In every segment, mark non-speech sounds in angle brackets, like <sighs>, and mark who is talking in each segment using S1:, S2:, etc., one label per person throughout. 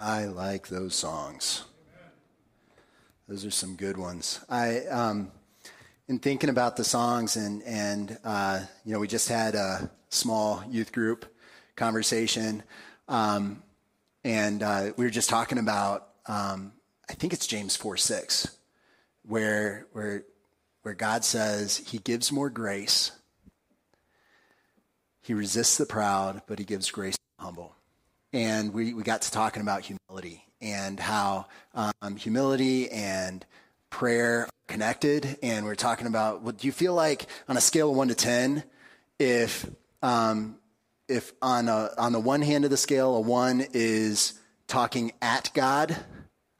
S1: I like those songs. Those are some good ones. I, um, in thinking about the songs, and and uh, you know, we just had a small youth group conversation, um, and uh, we were just talking about. Um, I think it's James four six, where where where God says He gives more grace. He resists the proud, but He gives grace to the humble. And we, we got to talking about humility and how um, humility and prayer are connected. And we're talking about, what do you feel like on a scale of one to 10, if, um, if on, a, on the one hand of the scale, a one is talking at God,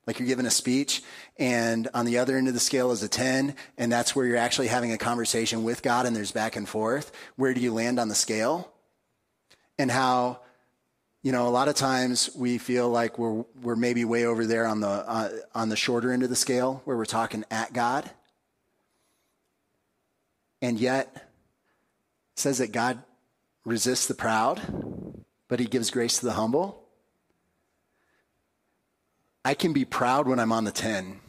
S1: like you're giving a speech, and on the other end of the scale is a 10, and that's where you're actually having a conversation with God and there's back and forth. Where do you land on the scale? And how you know, a lot of times we feel like we're we're maybe way over there on the uh, on the shorter end of the scale where we're talking at God. And yet says that God resists the proud, but he gives grace to the humble. I can be proud when I'm on the 10,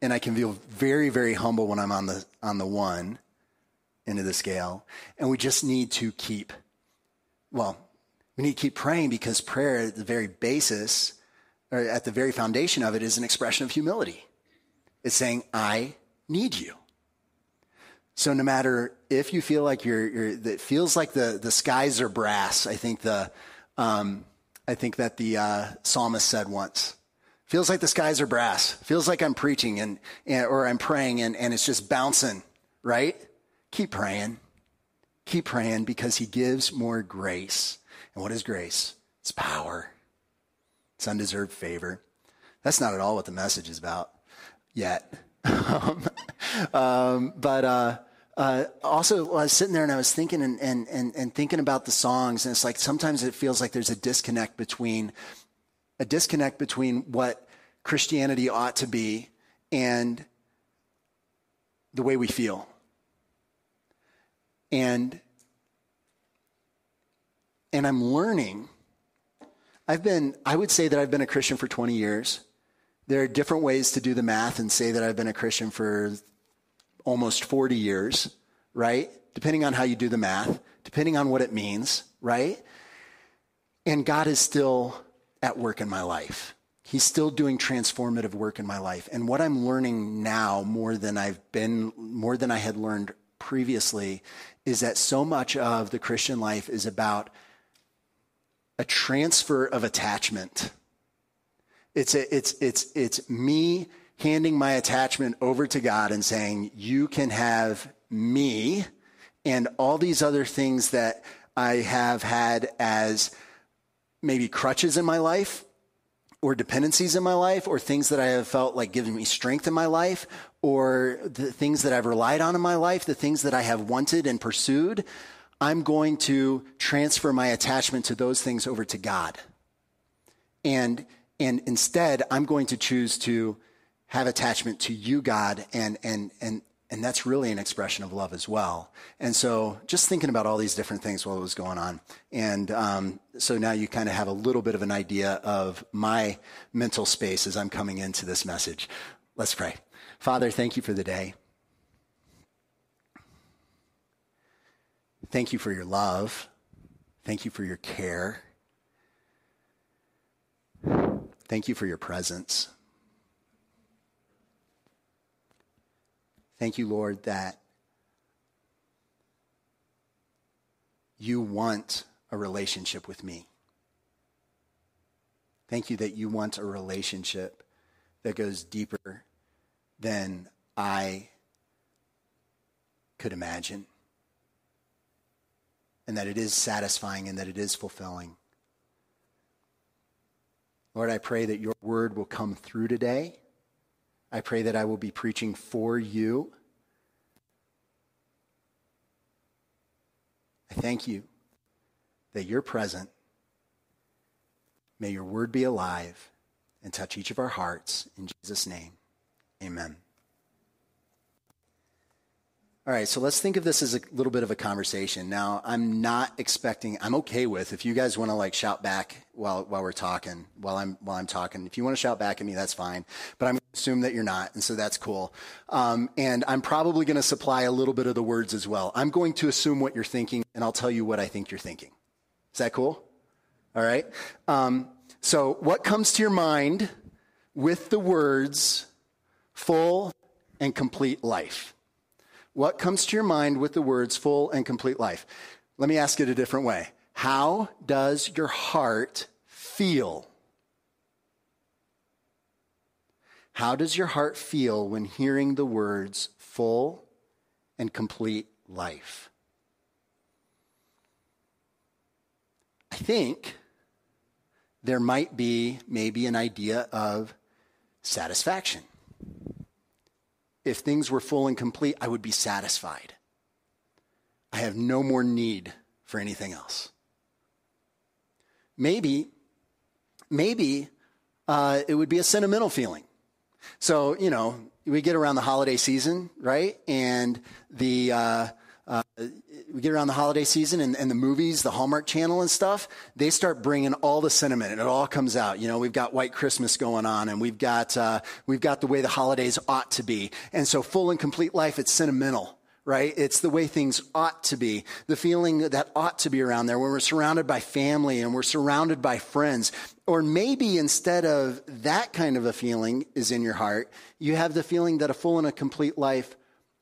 S1: and I can feel very very humble when I'm on the on the 1 end of the scale, and we just need to keep well, we need to keep praying because prayer, at the very basis, or at the very foundation of it, is an expression of humility. It's saying, I need you. So no matter if you feel like you're, you're it feels like the, the skies are brass. I think the, um, I think that the uh, psalmist said once. Feels like the skies are brass. Feels like I'm preaching and, and or I'm praying and, and it's just bouncing, right? Keep praying. Keep praying because he gives more grace. And what is grace? It's power. It's undeserved favor. That's not at all what the message is about yet. <laughs> um, but uh, uh, also, I was sitting there and I was thinking and, and, and, and thinking about the songs, and it's like sometimes it feels like there's a disconnect between a disconnect between what Christianity ought to be and the way we feel. And and I'm learning. I've been, I would say that I've been a Christian for 20 years. There are different ways to do the math and say that I've been a Christian for almost 40 years, right? Depending on how you do the math, depending on what it means, right? And God is still at work in my life. He's still doing transformative work in my life. And what I'm learning now more than I've been, more than I had learned previously, is that so much of the Christian life is about a transfer of attachment. It's, a, it's, it's, it's me handing my attachment over to God and saying, You can have me and all these other things that I have had as maybe crutches in my life or dependencies in my life or things that I have felt like giving me strength in my life or the things that I've relied on in my life, the things that I have wanted and pursued. I'm going to transfer my attachment to those things over to God. And, and instead, I'm going to choose to have attachment to you, God, and, and, and, and that's really an expression of love as well. And so just thinking about all these different things while it was going on. And um, so now you kind of have a little bit of an idea of my mental space as I'm coming into this message. Let's pray. Father, thank you for the day. Thank you for your love. Thank you for your care. Thank you for your presence. Thank you, Lord, that you want a relationship with me. Thank you that you want a relationship that goes deeper than I could imagine and that it is satisfying and that it is fulfilling. Lord, I pray that your word will come through today. I pray that I will be preaching for you. I thank you that you're present. May your word be alive and touch each of our hearts. In Jesus' name, amen. All right, so let's think of this as a little bit of a conversation. Now, I'm not expecting. I'm okay with if you guys want to like shout back while while we're talking, while I'm while I'm talking. If you want to shout back at me, that's fine. But I'm assume that you're not, and so that's cool. Um, and I'm probably going to supply a little bit of the words as well. I'm going to assume what you're thinking, and I'll tell you what I think you're thinking. Is that cool? All right. Um, so, what comes to your mind with the words "full" and "complete life"? What comes to your mind with the words full and complete life? Let me ask it a different way. How does your heart feel? How does your heart feel when hearing the words full and complete life? I think there might be maybe an idea of satisfaction if things were full and complete, I would be satisfied. I have no more need for anything else. Maybe, maybe uh, it would be a sentimental feeling. So, you know, we get around the holiday season, right? And the, uh, uh, we get around the holiday season and, and, the movies, the Hallmark Channel and stuff, they start bringing all the sentiment and it all comes out. You know, we've got White Christmas going on and we've got, uh, we've got the way the holidays ought to be. And so full and complete life, it's sentimental. Right? It's the way things ought to be. The feeling that ought to be around there when we're surrounded by family and we're surrounded by friends. Or maybe instead of that kind of a feeling is in your heart, you have the feeling that a full and a complete life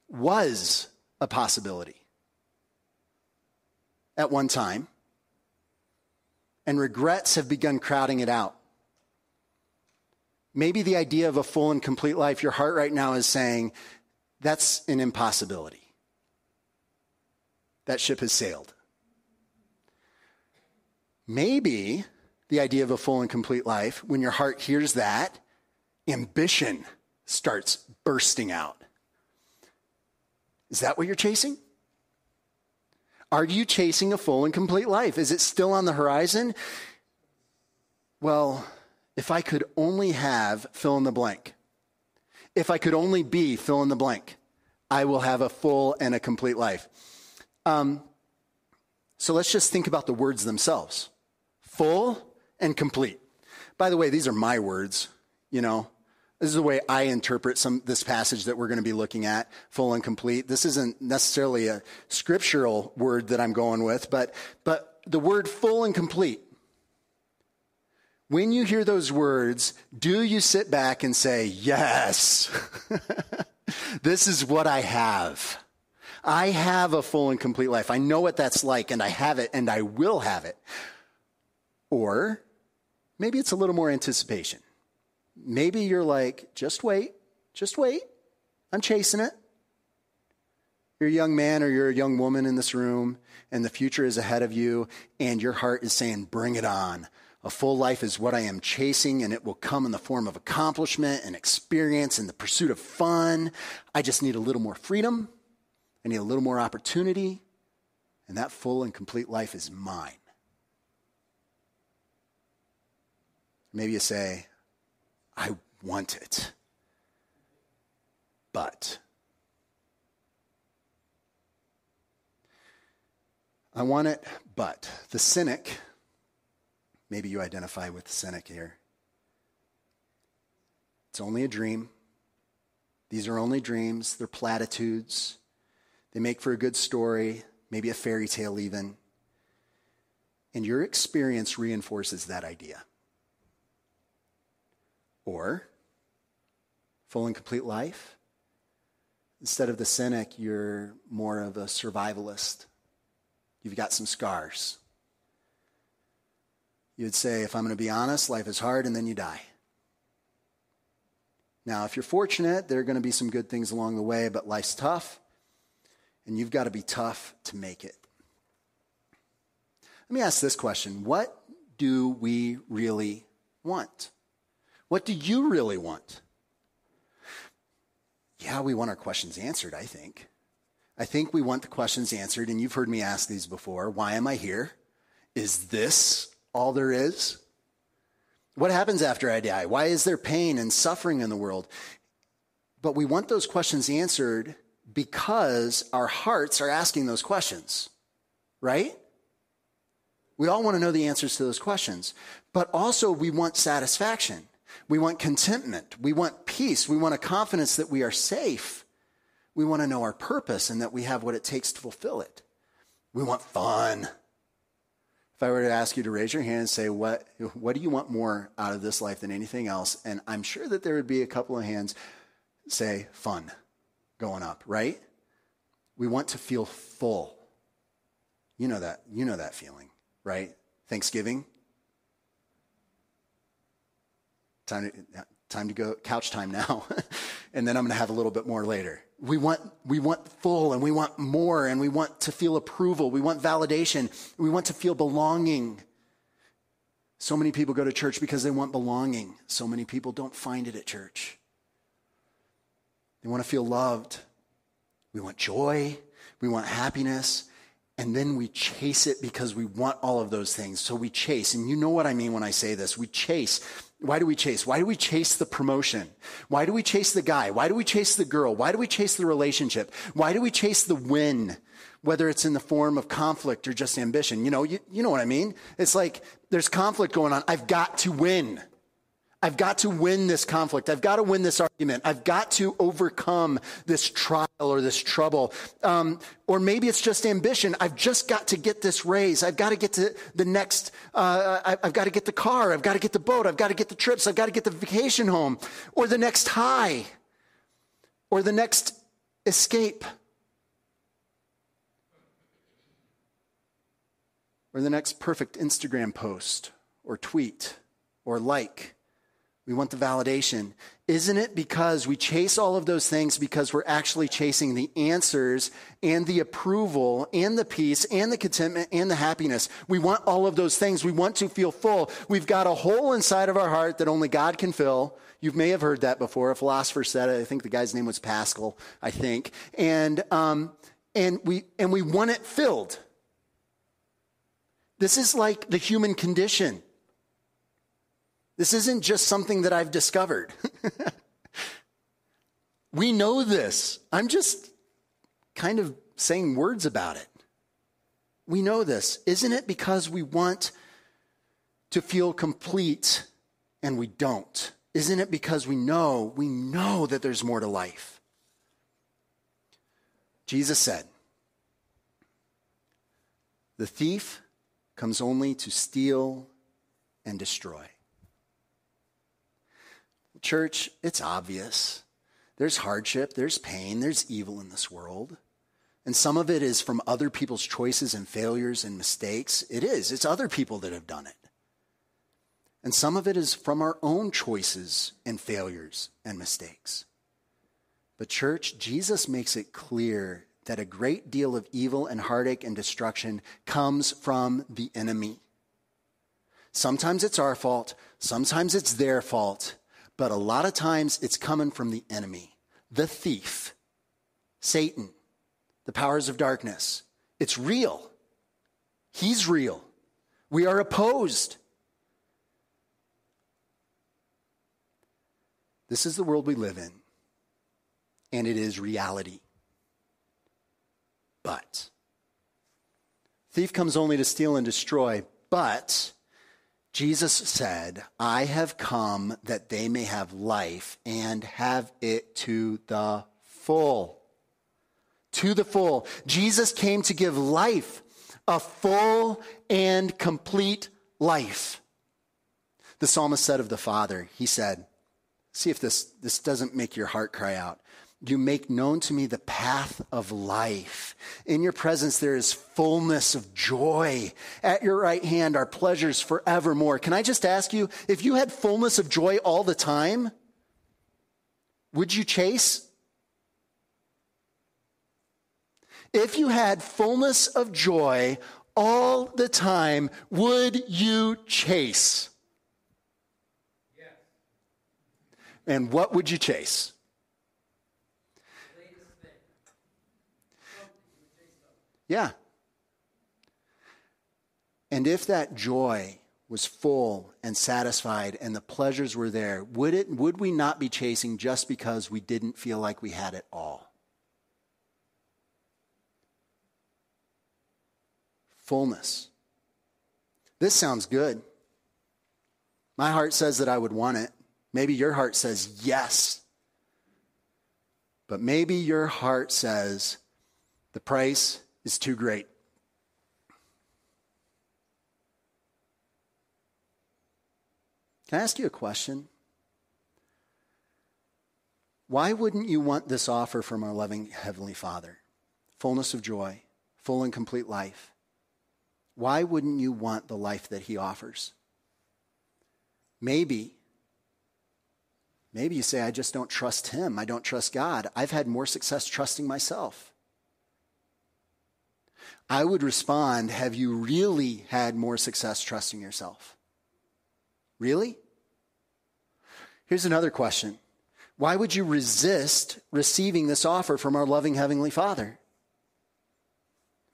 S1: was a possibility at one time, and regrets have begun crowding it out. Maybe the idea of a full and complete life, your heart right now is saying, that's an impossibility. That ship has sailed. Maybe the idea of a full and complete life, when your heart hears that, ambition starts bursting out. Is that what you're chasing? Are you chasing a full and complete life? Is it still on the horizon? Well, if I could only have fill in the blank, if I could only be fill in the blank, I will have a full and a complete life. Um, so let's just think about the words themselves full and complete. By the way, these are my words, you know. This is the way I interpret some this passage that we're going to be looking at, full and complete. This isn't necessarily a scriptural word that I'm going with, but but the word full and complete. When you hear those words, do you sit back and say, "Yes. <laughs> this is what I have." I have a full and complete life. I know what that's like and I have it and I will have it. Or maybe it's a little more anticipation. Maybe you're like, just wait, just wait. I'm chasing it. You're a young man or you're a young woman in this room, and the future is ahead of you, and your heart is saying, bring it on. A full life is what I am chasing, and it will come in the form of accomplishment and experience and the pursuit of fun. I just need a little more freedom. I need a little more opportunity, and that full and complete life is mine. Maybe you say, I want it. But I want it, but the cynic, maybe you identify with the cynic here. It's only a dream. These are only dreams. They're platitudes. They make for a good story, maybe a fairy tale even. And your experience reinforces that idea. Or full and complete life. Instead of the cynic, you're more of a survivalist. You've got some scars. You'd say, if I'm going to be honest, life is hard and then you die. Now, if you're fortunate, there are going to be some good things along the way, but life's tough, and you've got to be tough to make it. Let me ask this question What do we really want? What do you really want? Yeah, we want our questions answered, I think. I think we want the questions answered, and you've heard me ask these before. Why am I here? Is this all there is? What happens after I die? Why is there pain and suffering in the world? But we want those questions answered because our hearts are asking those questions, right? We all want to know the answers to those questions, but also we want satisfaction. We want contentment. We want peace. We want a confidence that we are safe. We want to know our purpose and that we have what it takes to fulfill it. We want fun. If I were to ask you to raise your hand and say, what, what do you want more out of this life than anything else? And I'm sure that there would be a couple of hands say, fun going up, right? We want to feel full. You know that, you know that feeling, right? Thanksgiving. Time to, time to go couch time now. <laughs> and then I'm going to have a little bit more later. We want, we want full and we want more and we want to feel approval. We want validation. We want to feel belonging. So many people go to church because they want belonging. So many people don't find it at church. They want to feel loved. We want joy. We want happiness. And then we chase it because we want all of those things. So we chase. And you know what I mean when I say this. We chase. Why do we chase? Why do we chase the promotion? Why do we chase the guy? Why do we chase the girl? Why do we chase the relationship? Why do we chase the win? Whether it's in the form of conflict or just ambition. You know, you, you know what I mean? It's like there's conflict going on. I've got to win. I've got to win this conflict. I've got to win this argument. I've got to overcome this trial or this trouble. Um, or maybe it's just ambition. I've just got to get this raise. I've got to get to the next, uh, I, I've got to get the car. I've got to get the boat. I've got to get the trips. I've got to get the vacation home or the next high or the next escape or the next perfect Instagram post or tweet or like we want the validation. Isn't it because we chase all of those things because we're actually chasing the answers and the approval and the peace and the contentment and the happiness? We want all of those things. We want to feel full. We've got a hole inside of our heart that only God can fill. You may have heard that before. A philosopher said it. I think the guy's name was Pascal, I think. And, um, and, we, and we want it filled. This is like the human condition. This isn't just something that I've discovered. <laughs> we know this. I'm just kind of saying words about it. We know this. Isn't it because we want to feel complete and we don't? Isn't it because we know, we know that there's more to life? Jesus said, The thief comes only to steal and destroy. Church, it's obvious. There's hardship, there's pain, there's evil in this world. And some of it is from other people's choices and failures and mistakes. It is. It's other people that have done it. And some of it is from our own choices and failures and mistakes. But, church, Jesus makes it clear that a great deal of evil and heartache and destruction comes from the enemy. Sometimes it's our fault, sometimes it's their fault, but a lot of times it's coming from the enemy, the thief, Satan, the powers of darkness. It's real. He's real. We are opposed. This is the world we live in, and it is reality. But, thief comes only to steal and destroy, but Jesus said, I have come that they may have life and have it to the full. To the full. Jesus came to give life, a full and complete life. The psalmist said of the Father, he said, See if this, this doesn't make your heart cry out. You make known to me the path of life. In your presence, there is fullness of joy. At your right hand are pleasures forevermore. Can I just ask you, if you had fullness of joy all the time, would you chase? If you had fullness of joy all the time, would you chase? Yes. And what would you chase? Yeah. And if that joy was full and satisfied and the pleasures were there, would, it, would we not be chasing just because we didn't feel like we had it all? Fullness. This sounds good. My heart says that I would want it. Maybe your heart says yes. But maybe your heart says the price is too great. Can I ask you a question? Why wouldn't you want this offer from our loving Heavenly Father? Fullness of joy, full and complete life. Why wouldn't you want the life that He offers? Maybe, maybe you say, I just don't trust Him. I don't trust God. I've had more success trusting myself. I would respond, Have you really had more success trusting yourself? Really? Here's another question Why would you resist receiving this offer from our loving Heavenly Father?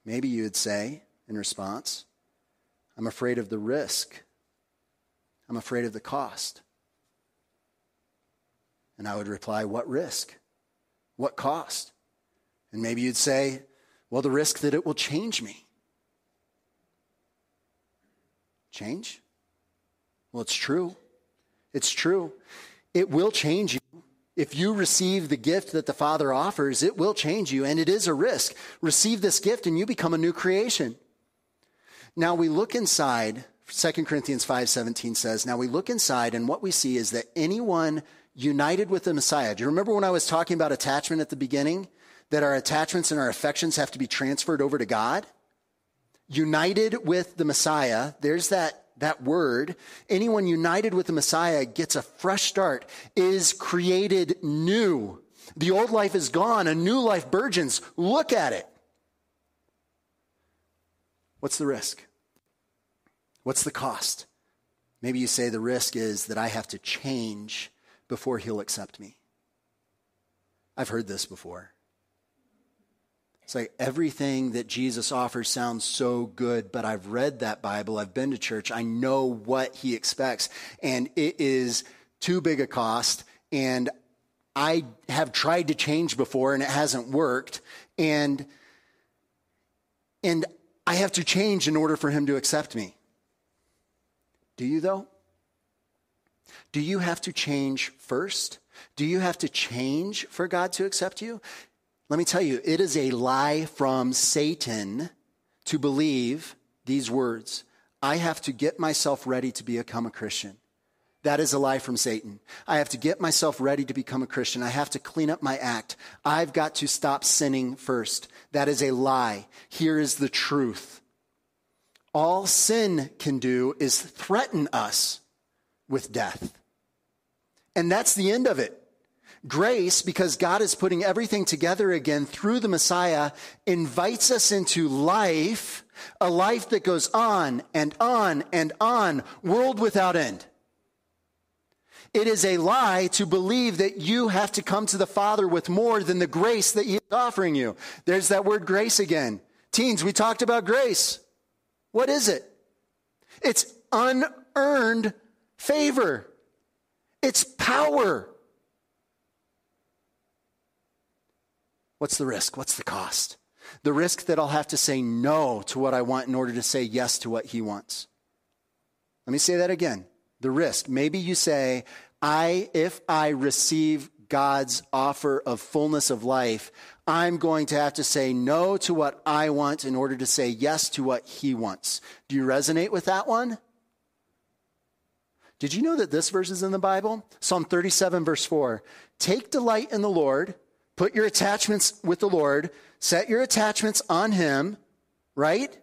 S1: Maybe you would say in response, I'm afraid of the risk. I'm afraid of the cost. And I would reply, What risk? What cost? And maybe you'd say, Well, the risk that it will change me. Change? Well, it's true. It's true. It will change you. If you receive the gift that the Father offers, it will change you, and it is a risk. Receive this gift, and you become a new creation. Now we look inside, 2 Corinthians 5:17 says, "Now we look inside and what we see is that anyone united with the Messiah." Do you remember when I was talking about attachment at the beginning? That our attachments and our affections have to be transferred over to God? United with the Messiah, there's that that word, anyone united with the Messiah gets a fresh start, is created new. The old life is gone, a new life burgeons. Look at it. What's the risk? What's the cost? Maybe you say the risk is that I have to change before he'll accept me. I've heard this before. It's like everything that Jesus offers sounds so good, but I've read that Bible, I've been to church, I know what he expects, and it is too big a cost, and I have tried to change before and it hasn't worked, and and I have to change in order for him to accept me. Do you though? Do you have to change first? Do you have to change for God to accept you? Let me tell you, it is a lie from Satan to believe these words I have to get myself ready to become a Christian. That is a lie from Satan. I have to get myself ready to become a Christian. I have to clean up my act. I've got to stop sinning first. That is a lie. Here is the truth. All sin can do is threaten us with death. And that's the end of it. Grace, because God is putting everything together again through the Messiah, invites us into life, a life that goes on and on and on, world without end. It is a lie to believe that you have to come to the Father with more than the grace that He is offering you. There's that word grace again. Teens, we talked about grace. What is it? It's unearned favor, it's power. What's the risk? What's the cost? The risk that I'll have to say no to what I want in order to say yes to what he wants. Let me say that again. The risk. Maybe you say, I, if I receive God's offer of fullness of life, I'm going to have to say no to what I want in order to say yes to what he wants. Do you resonate with that one? Did you know that this verse is in the Bible? Psalm 37, verse 4. Take delight in the Lord Put your attachments with the Lord, set your attachments on Him, right?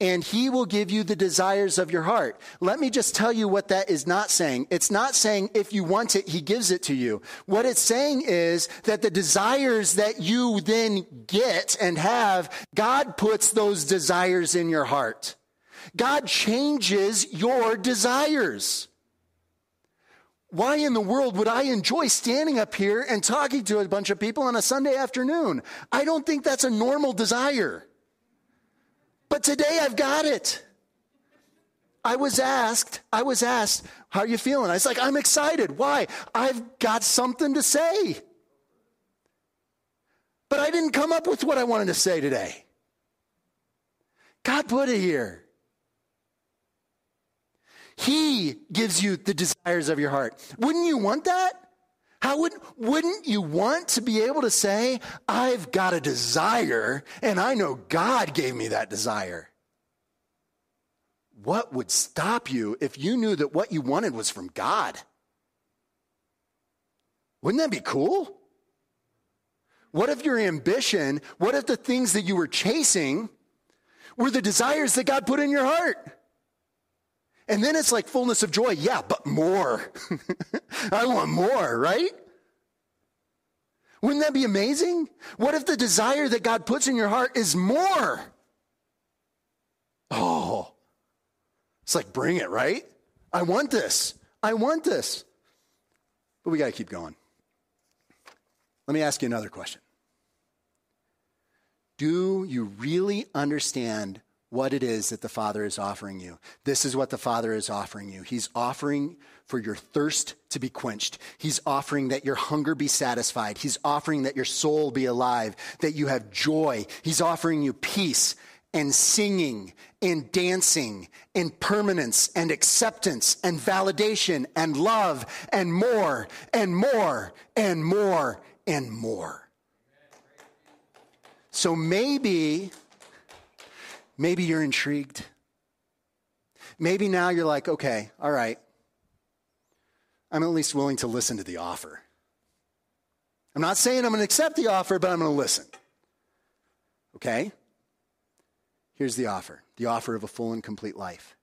S1: And He will give you the desires of your heart. Let me just tell you what that is not saying. It's not saying if you want it, He gives it to you. What it's saying is that the desires that you then get and have, God puts those desires in your heart. God changes your desires. Why in the world would I enjoy standing up here and talking to a bunch of people on a Sunday afternoon? I don't think that's a normal desire. But today I've got it. I was asked, I was asked, how are you feeling? I was like, I'm excited. Why? I've got something to say. But I didn't come up with what I wanted to say today. God put it here. He gives you the desires of your heart. Wouldn't you want that? How would, wouldn't you want to be able to say, I've got a desire and I know God gave me that desire? What would stop you if you knew that what you wanted was from God? Wouldn't that be cool? What if your ambition, what if the things that you were chasing were the desires that God put in your heart? And then it's like fullness of joy. Yeah, but more. <laughs> I want more, right? Wouldn't that be amazing? What if the desire that God puts in your heart is more? Oh, it's like, bring it, right? I want this. I want this. But we got to keep going. Let me ask you another question. Do you really understand what it is that the Father is offering you. This is what the Father is offering you. He's offering for your thirst to be quenched. He's offering that your hunger be satisfied. He's offering that your soul be alive, that you have joy. He's offering you peace and singing and dancing and permanence and acceptance and validation and love and more and more and more and more. So maybe Maybe you're intrigued. Maybe now you're like, okay, all right. I'm at least willing to listen to the offer. I'm not saying I'm going to accept the offer, but I'm going to listen. Okay? Here's the offer the offer of a full and complete life.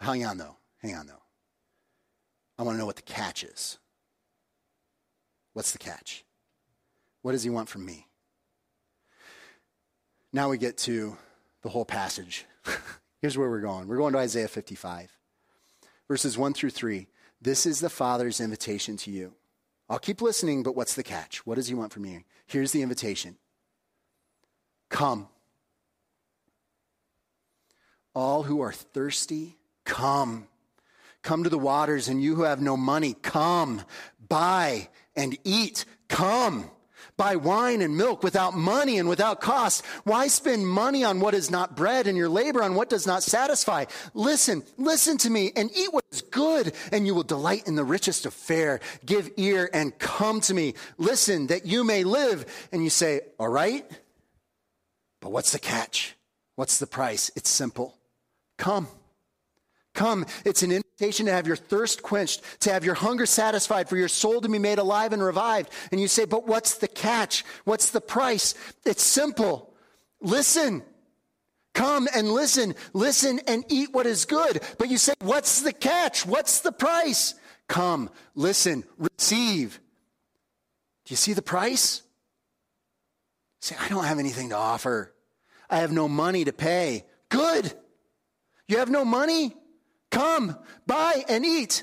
S1: Hang on, though. Hang on, though. I want to know what the catch is. What's the catch? What does he want from me? Now we get to the whole passage. <laughs> Here's where we're going. We're going to Isaiah 55, verses 1 through 3. This is the Father's invitation to you. I'll keep listening, but what's the catch? What does he want from me? Here's the invitation Come. All who are thirsty, come. Come to the waters, and you who have no money, come. Buy and eat, come buy wine and milk without money and without cost? Why spend money on what is not bread and your labor on what does not satisfy? Listen, listen to me and eat what is good, and you will delight in the richest of fare. Give ear and come to me. Listen that you may live. And you say, All right, but what's the catch? What's the price? It's simple. Come. Come. It's an to have your thirst quenched, to have your hunger satisfied, for your soul to be made alive and revived. And you say, but what's the catch? What's the price? It's simple. Listen. Come and listen. Listen and eat what is good. But you say, what's the catch? What's the price? Come, listen, receive. Do you see the price? Say, I don't have anything to offer. I have no money to pay. Good. You have no money? Come, buy and eat.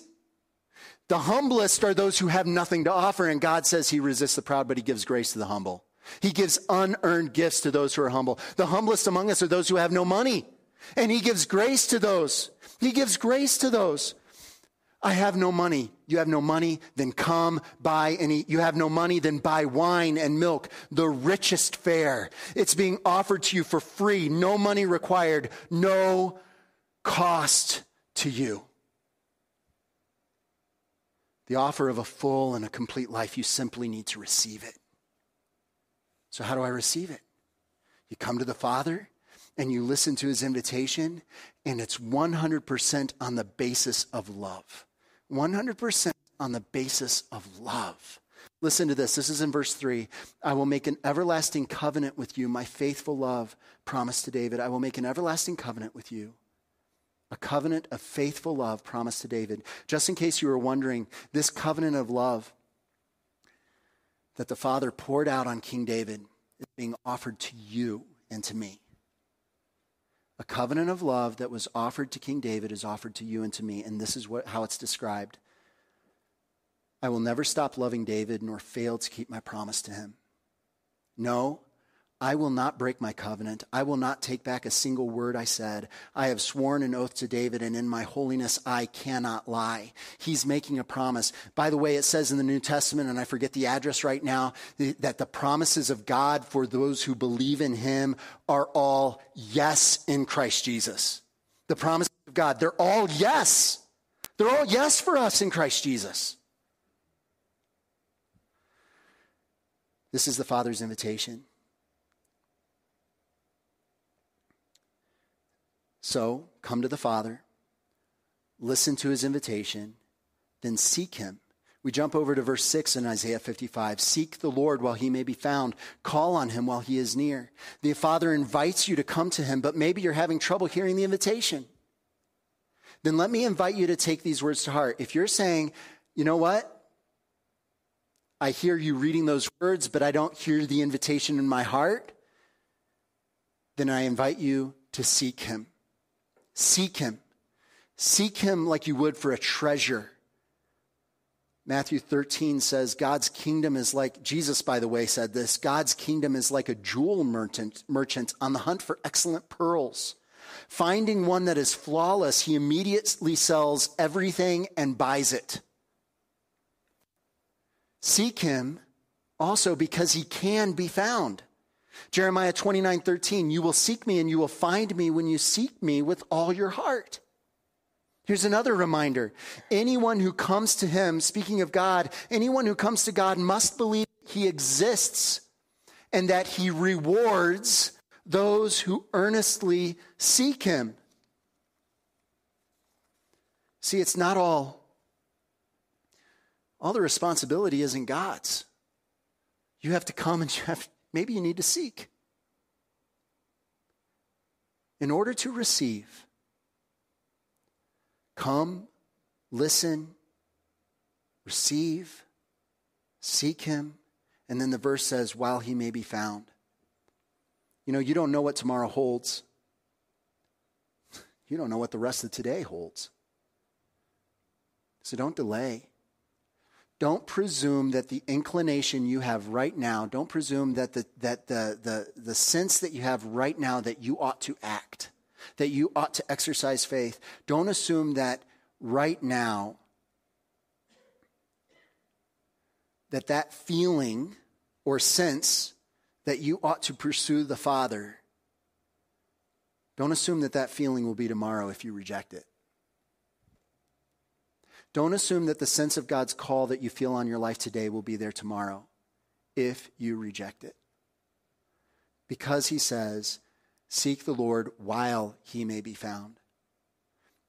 S1: The humblest are those who have nothing to offer, and God says he resists the proud, but he gives grace to the humble. He gives unearned gifts to those who are humble. The humblest among us are those who have no money, and he gives grace to those. He gives grace to those. I have no money. You have no money, then come buy and eat. You have no money, then buy wine and milk, the richest fare. It's being offered to you for free, no money required, no cost to you. The offer of a full and a complete life, you simply need to receive it. So, how do I receive it? You come to the Father and you listen to his invitation, and it's 100% on the basis of love. 100% on the basis of love. Listen to this. This is in verse 3. I will make an everlasting covenant with you, my faithful love, promised to David. I will make an everlasting covenant with you a covenant of faithful love promised to David. Just in case you were wondering, this covenant of love that the Father poured out on King David is being offered to you and to me. A covenant of love that was offered to King David is offered to you and to me, and this is what, how it's described. I will never stop loving David nor fail to keep my promise to him. No, I will not break my covenant. I will not take back a single word I said. I have sworn an oath to David, and in my holiness I cannot lie. He's making a promise. By the way, it says in the New Testament, and I forget the address right now, that the promises of God for those who believe in him are all yes in Christ Jesus. The promises of God, they're all yes. They're all yes for us in Christ Jesus. This is the Father's invitation. So come to the Father, listen to his invitation, then seek him. We jump over to verse 6 in Isaiah 55. Seek the Lord while he may be found. Call on him while he is near. The Father invites you to come to him, but maybe you're having trouble hearing the invitation. Then let me invite you to take these words to heart. If you're saying, you know what? I hear you reading those words, but I don't hear the invitation in my heart, then I invite you to seek him. Seek him. Seek him like you would for a treasure. Matthew 13 says, God's kingdom is like, Jesus, by the way, said this God's kingdom is like a jewel merchant, merchant on the hunt for excellent pearls. Finding one that is flawless, he immediately sells everything and buys it. Seek him also because he can be found. Jeremiah 29 13, you will seek me and you will find me when you seek me with all your heart. Here's another reminder. Anyone who comes to him, speaking of God, anyone who comes to God must believe he exists and that he rewards those who earnestly seek him. See, it's not all, all the responsibility isn't God's. You have to come and <laughs> you have, maybe you need to seek. In order to receive, come, listen, receive, seek him, and then the verse says, while he may be found. You know, you don't know what tomorrow holds. You don't know what the rest of today holds. So don't delay. Don't presume that the inclination you have right now, don't presume that the, that the, the, the sense that you have right now that you ought to act, that you ought to exercise faith. Don't assume that right now that that feeling or sense that you ought to pursue the Father, don't assume that that feeling will be tomorrow if you reject it. Don't assume that the sense of God's call that you feel on your life today will be there tomorrow if you reject it. Because he says, Seek the Lord while he may be found.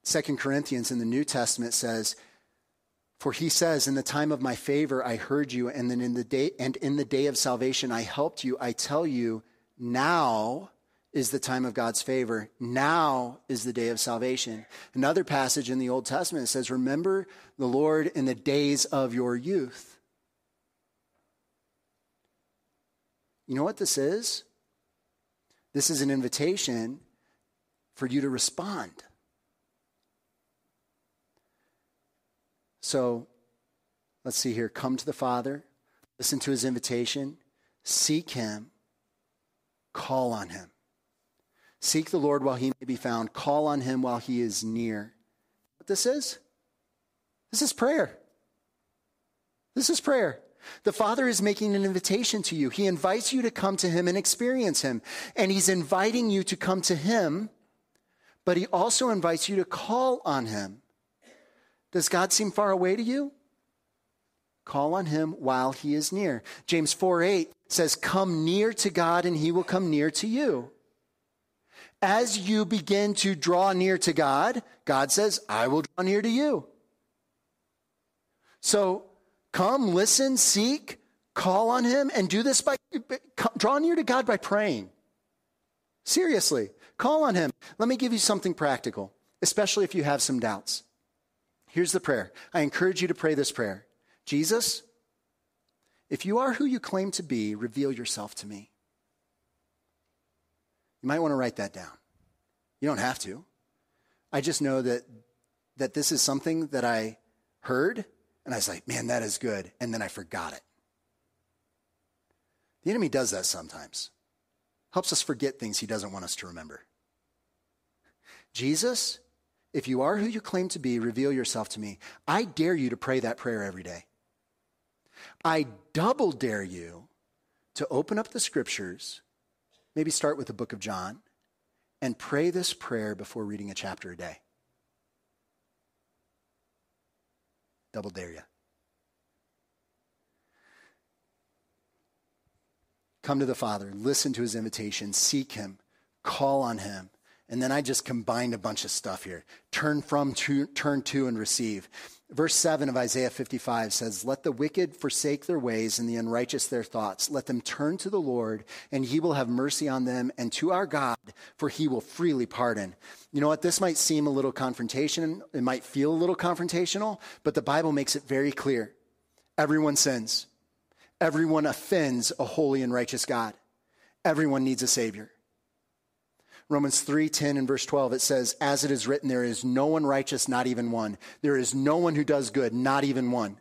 S1: Second Corinthians in the New Testament says, For he says, In the time of my favor I heard you, and then in the day and in the day of salvation I helped you. I tell you, now is the time of God's favor. Now is the day of salvation. Another passage in the Old Testament says, Remember the Lord in the days of your youth. You know what this is? This is an invitation for you to respond. So let's see here. Come to the Father, listen to his invitation, seek him, call on him. Seek the Lord while he may be found. Call on him while he is near. What this is? This is prayer. This is prayer. The Father is making an invitation to you. He invites you to come to Him and experience Him. And He's inviting you to come to Him, but He also invites you to call on Him. Does God seem far away to you? Call on Him while He is near. James 4 8 says, Come near to God, and He will come near to you as you begin to draw near to God, God says, I will draw near to you. So come, listen, seek, call on Him, and do this by draw near to God by praying. Seriously, call on Him. Let me give you something practical, especially if you have some doubts. Here's the prayer. I encourage you to pray this prayer Jesus, if you are who you claim to be, reveal yourself to me. You might want to write that down. You don't have to. I just know that that this is something that I heard and I was like, man, that is good. And then I forgot it. The enemy does that sometimes. helps us forget things he doesn't want us to remember. Jesus, if you are who you claim to be, reveal yourself to me. I dare you to pray that prayer every day. I double dare you to open up the scriptures, maybe start with the book of John, and pray this prayer before reading a chapter a day. Double dare you. Come to the Father, listen to his invitation, seek him, call on him. And then I just combined a bunch of stuff here. Turn from, to, turn to, and receive. Verse 7 of Isaiah 55 says, Let the wicked forsake their ways and the unrighteous their thoughts. Let them turn to the Lord, and he will have mercy on them, and to our God, for he will freely pardon. You know what? This might seem a little confrontation. It might feel a little confrontational, but the Bible makes it very clear. Everyone sins. Everyone offends a holy and righteous God. Everyone needs a Savior. Romans 3 10 and verse 12, it says, As it is written, there is no one righteous, not even one. There is no one who does good, not even one.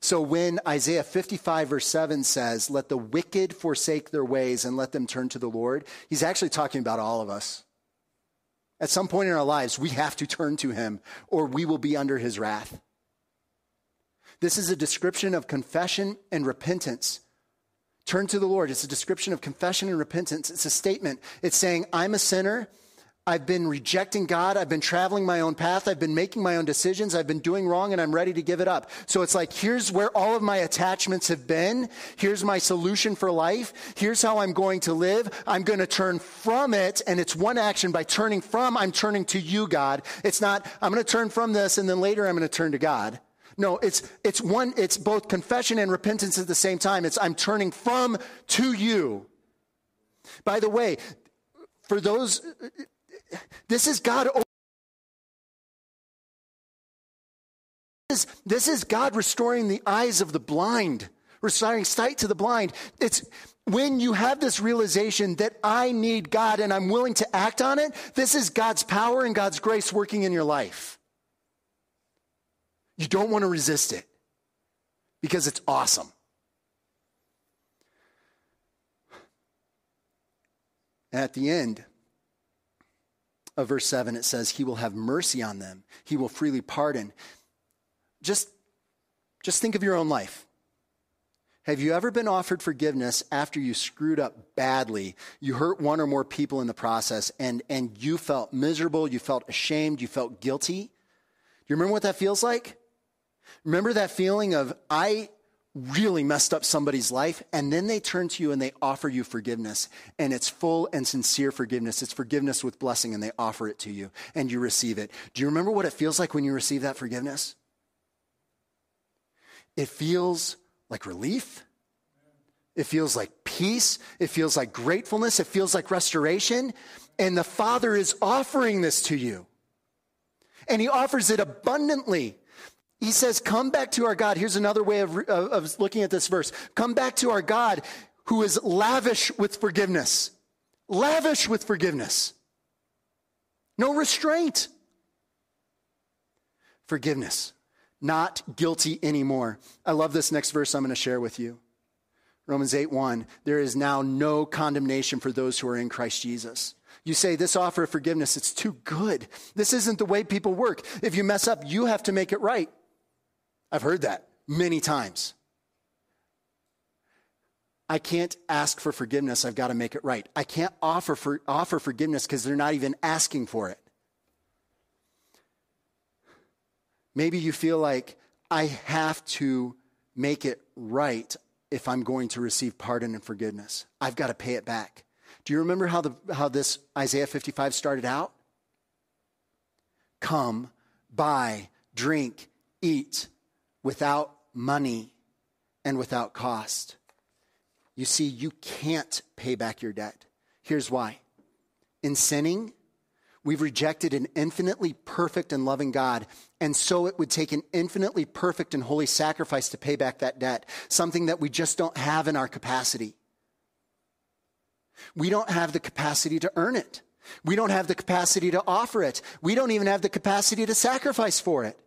S1: So when Isaiah 55 verse 7 says, Let the wicked forsake their ways and let them turn to the Lord, he's actually talking about all of us. At some point in our lives, we have to turn to him or we will be under his wrath. This is a description of confession and repentance. Turn to the Lord. It's a description of confession and repentance. It's a statement. It's saying, I'm a sinner. I've been rejecting God. I've been traveling my own path. I've been making my own decisions. I've been doing wrong and I'm ready to give it up. So it's like, here's where all of my attachments have been. Here's my solution for life. Here's how I'm going to live. I'm going to turn from it. And it's one action by turning from, I'm turning to you, God. It's not, I'm going to turn from this and then later I'm going to turn to God. No, it's, it's one, it's both confession and repentance at the same time. It's I'm turning from to you. By the way, for those, this is God. This is, this is God restoring the eyes of the blind, restoring sight to the blind. It's when you have this realization that I need God and I'm willing to act on it, this is God's power and God's grace working in your life. You don't want to resist it because it's awesome. at the end of verse 7, it says, He will have mercy on them, He will freely pardon. Just, just think of your own life. Have you ever been offered forgiveness after you screwed up badly? You hurt one or more people in the process and, and you felt miserable, you felt ashamed, you felt guilty? Do you remember what that feels like? Remember that feeling of, I really messed up somebody's life, and then they turn to you and they offer you forgiveness. And it's full and sincere forgiveness. It's forgiveness with blessing, and they offer it to you, and you receive it. Do you remember what it feels like when you receive that forgiveness? It feels like relief. It feels like peace. It feels like gratefulness. It feels like restoration. And the Father is offering this to you. And He offers it abundantly. He says, Come back to our God. Here's another way of, of looking at this verse. Come back to our God who is lavish with forgiveness. Lavish with forgiveness. No restraint. Forgiveness. Not guilty anymore. I love this next verse I'm going to share with you. Romans 8 1. There is now no condemnation for those who are in Christ Jesus. You say, This offer of forgiveness, it's too good. This isn't the way people work. If you mess up, you have to make it right. I've heard that many times. I can't ask for forgiveness. I've got to make it right. I can't offer, for, offer forgiveness because they're not even asking for it. Maybe you feel like I have to make it right if I'm going to receive pardon and forgiveness. I've got to pay it back. Do you remember how, the, how this Isaiah 55 started out? Come, buy, drink, eat without money and without cost. You see, you can't pay back your debt. Here's why. In sinning, we've rejected an infinitely perfect and loving God, and so it would take an infinitely perfect and holy sacrifice to pay back that debt, something that we just don't have in our capacity. We don't have the capacity to earn it. We don't have the capacity to offer it. We don't even have the capacity to sacrifice for it.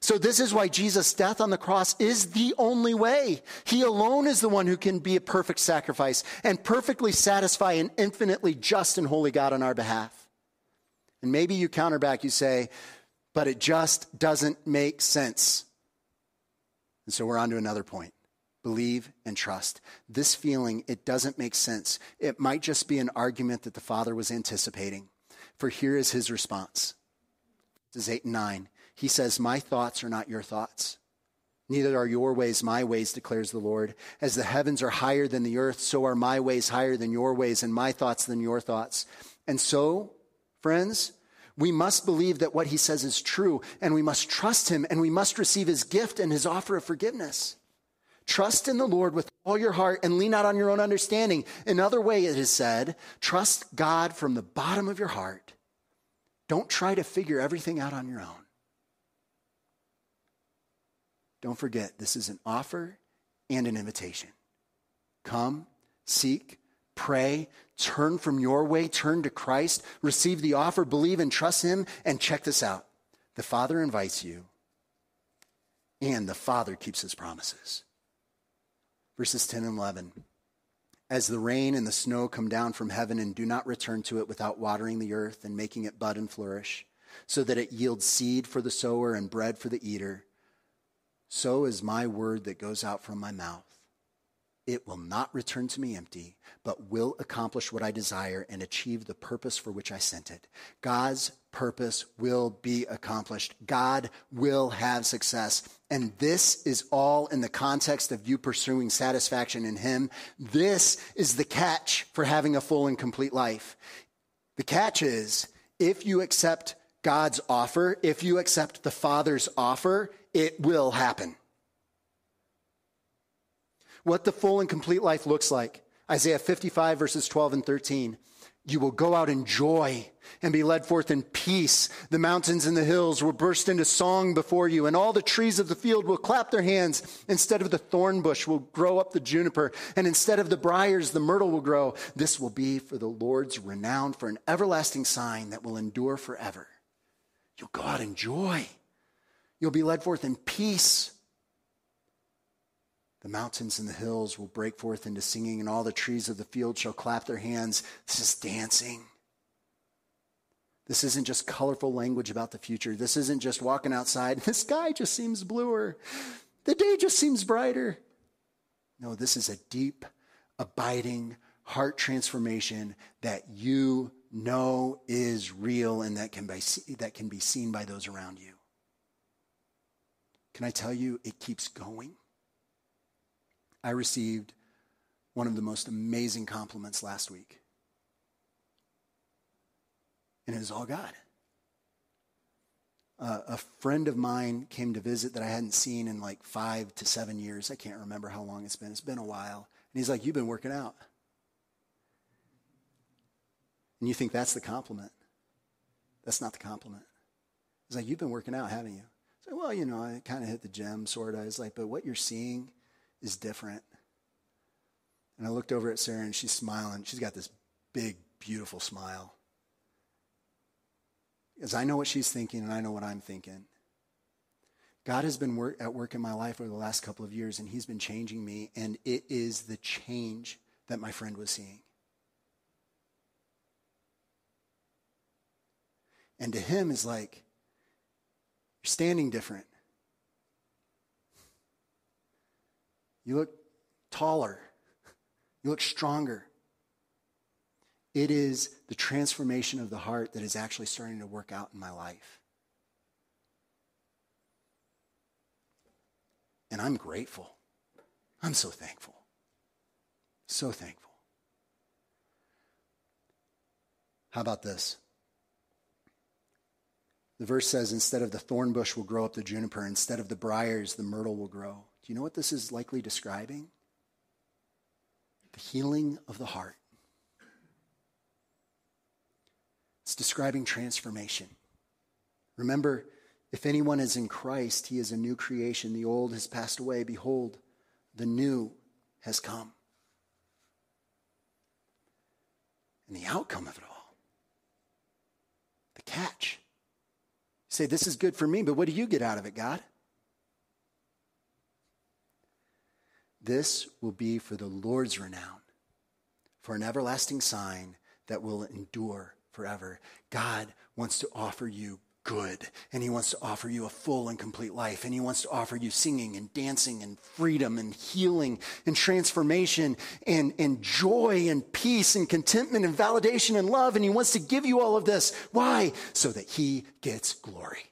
S1: So, this is why Jesus' death on the cross is the only way. He alone is the one who can be a perfect sacrifice and perfectly satisfy an infinitely just and holy God on our behalf. And maybe you counter back, you say, but it just doesn't make sense. And so we're on to another point believe and trust. This feeling, it doesn't make sense. It might just be an argument that the Father was anticipating. For here is his response. This is 8 and 9. He says, My thoughts are not your thoughts. Neither are your ways my ways, declares the Lord. As the heavens are higher than the earth, so are my ways higher than your ways, and my thoughts than your thoughts. And so, friends, we must believe that what he says is true, and we must trust him, and we must receive his gift and his offer of forgiveness. Trust in the Lord with all your heart and lean not on your own understanding. Another way it is said, trust God from the bottom of your heart. Don't try to figure everything out on your own. Don't forget, this is an offer and an invitation. Come, seek, pray, turn from your way, turn to Christ, receive the offer, believe and trust Him, and check this out. The Father invites you, and the Father keeps His promises. Verses 10 and 11. As the rain and the snow come down from heaven and do not return to it without watering the earth and making it bud and flourish, so that it yields seed for the sower and bread for the eater, so is my word that goes out from my mouth. It will not return to me empty, but will accomplish what I desire and achieve the purpose for which I sent it. God's purpose will be accomplished. God will have success. And this is all in the context of you pursuing satisfaction in Him. This is the catch for having a full and complete life. The catch is if you accept God's offer, if you accept the Father's offer, it will happen. What the full and complete life looks like. Isaiah 55, verses 12 and 13. You will go out in joy and be led forth in peace. The mountains and the hills will burst into song before you, and all the trees of the field will clap their hands. Instead of the thorn bush will grow up the juniper, and instead of the briers, the myrtle will grow. This will be for the Lord's renown, for an everlasting sign that will endure forever. You'll go out in joy. You'll be led forth in peace. The mountains and the hills will break forth into singing, and all the trees of the field shall clap their hands. This is dancing. This isn't just colorful language about the future. This isn't just walking outside. <laughs> The sky just seems bluer. The day just seems brighter. No, this is a deep, abiding heart transformation that you know is real and that can be, that can be seen by those around you. Can I tell you, it keeps going? I received one of the most amazing compliments last week. And it was all God. Uh, a friend of mine came to visit that I hadn't seen in like five to seven years. I can't remember how long it's been. It's been a while. And he's like, You've been working out. And you think that's the compliment. That's not the compliment. He's like, You've been working out, haven't you? Well, you know, I kind of hit the gem, sort of. I was like, but what you're seeing is different. And I looked over at Sarah and she's smiling. She's got this big, beautiful smile. Because I know what she's thinking and I know what I'm thinking. God has been work, at work in my life over the last couple of years and He's been changing me, and it is the change that my friend was seeing. And to him is like, you're standing different. You look taller. You look stronger. It is the transformation of the heart that is actually starting to work out in my life. And I'm grateful. I'm so thankful. So thankful. How about this? The verse says, instead of the thorn bush will grow up the juniper, instead of the briars, the myrtle will grow. Do you know what this is likely describing? The healing of the heart. It's describing transformation. Remember, if anyone is in Christ, he is a new creation. The old has passed away. Behold, the new has come. And the outcome of it all, the catch, Say, this is good for me, but what do you get out of it, God? This will be for the Lord's renown, for an everlasting sign that will endure forever. God wants to offer you good, and He wants to offer you a full and complete life, and He wants to offer you singing and dancing and freedom and healing and transformation and, and joy and peace and contentment and validation and love, and He wants to give you all of this. Why? So that He gets glory.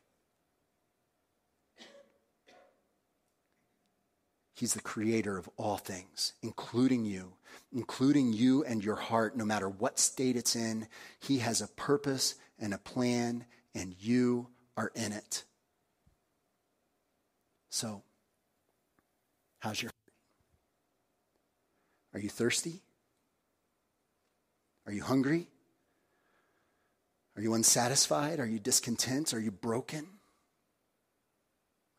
S1: He's the creator of all things, including you, including you and your heart, no matter what state it's in. He has a purpose and a plan, and you are in it. So, how's your? Are you thirsty? Are you hungry? Are you unsatisfied? Are you discontent? Are you broken?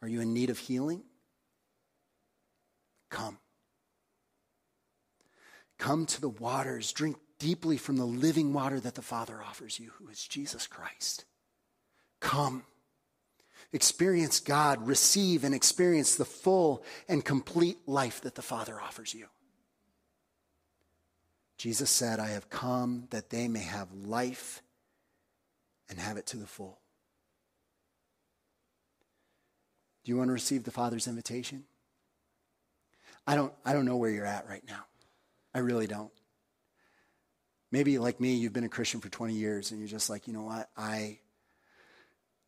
S1: Are you in need of healing? Come. Come to the waters. Drink deeply from the living water that the Father offers you, who is Jesus Christ. Come. Experience God. Receive and experience the full and complete life that the Father offers you. Jesus said, I have come that they may have life and have it to the full. Do you want to receive the Father's invitation? I don't, I don't know where you're at right now. I really don't. Maybe like me, you've been a Christian for 20 years and you're just like, you know what? I,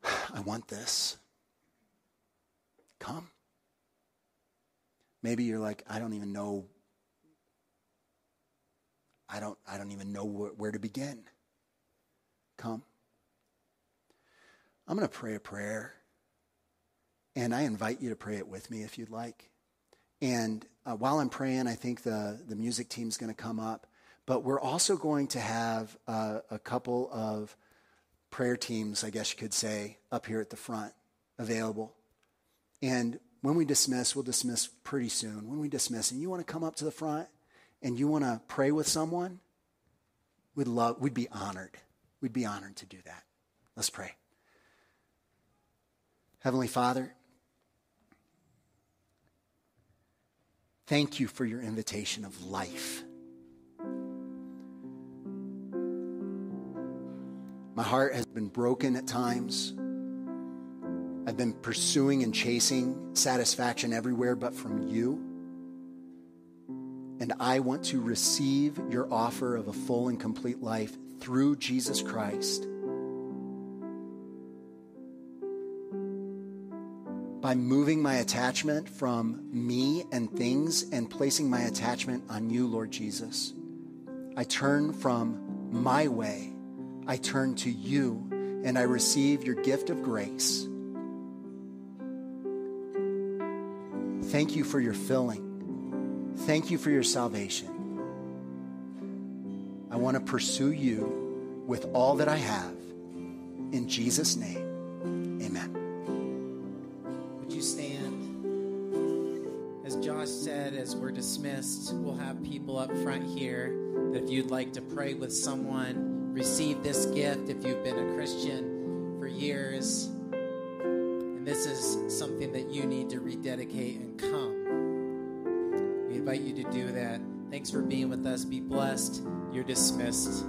S1: <sighs> I want this. Come. Maybe you're like, I don't even know. I don't, I don't even know where, where to begin. Come. I'm going to pray a prayer. And I invite you to pray it with me if you'd like. And uh, while I'm praying, I think the, the music team's going to come up. But we're also going to have uh, a couple of prayer teams, I guess you could say, up here at the front available. And when we dismiss, we'll dismiss pretty soon. When we dismiss, and you want to come up to the front and you want to pray with someone, we'd love, we'd be honored. We'd be honored to do that. Let's pray. Heavenly Father, Thank you for your invitation of life. My heart has been broken at times. I've been pursuing and chasing satisfaction everywhere but from you. And I want to receive your offer of a full and complete life through Jesus Christ. by moving my attachment from me and things and placing my attachment on you, Lord Jesus. I turn from my way, I turn to you, and I receive your gift of grace. Thank you for your filling. Thank you for your salvation. I want to pursue you with all that I have. In Jesus' name, amen. Would you stand?
S2: As Josh said, as we're dismissed, we'll have people up front here that if you'd like to pray with someone, receive this gift if you've been a Christian for years, and this is something that you need to rededicate and come. We invite you to do that. Thanks for being with us. Be blessed. You're dismissed.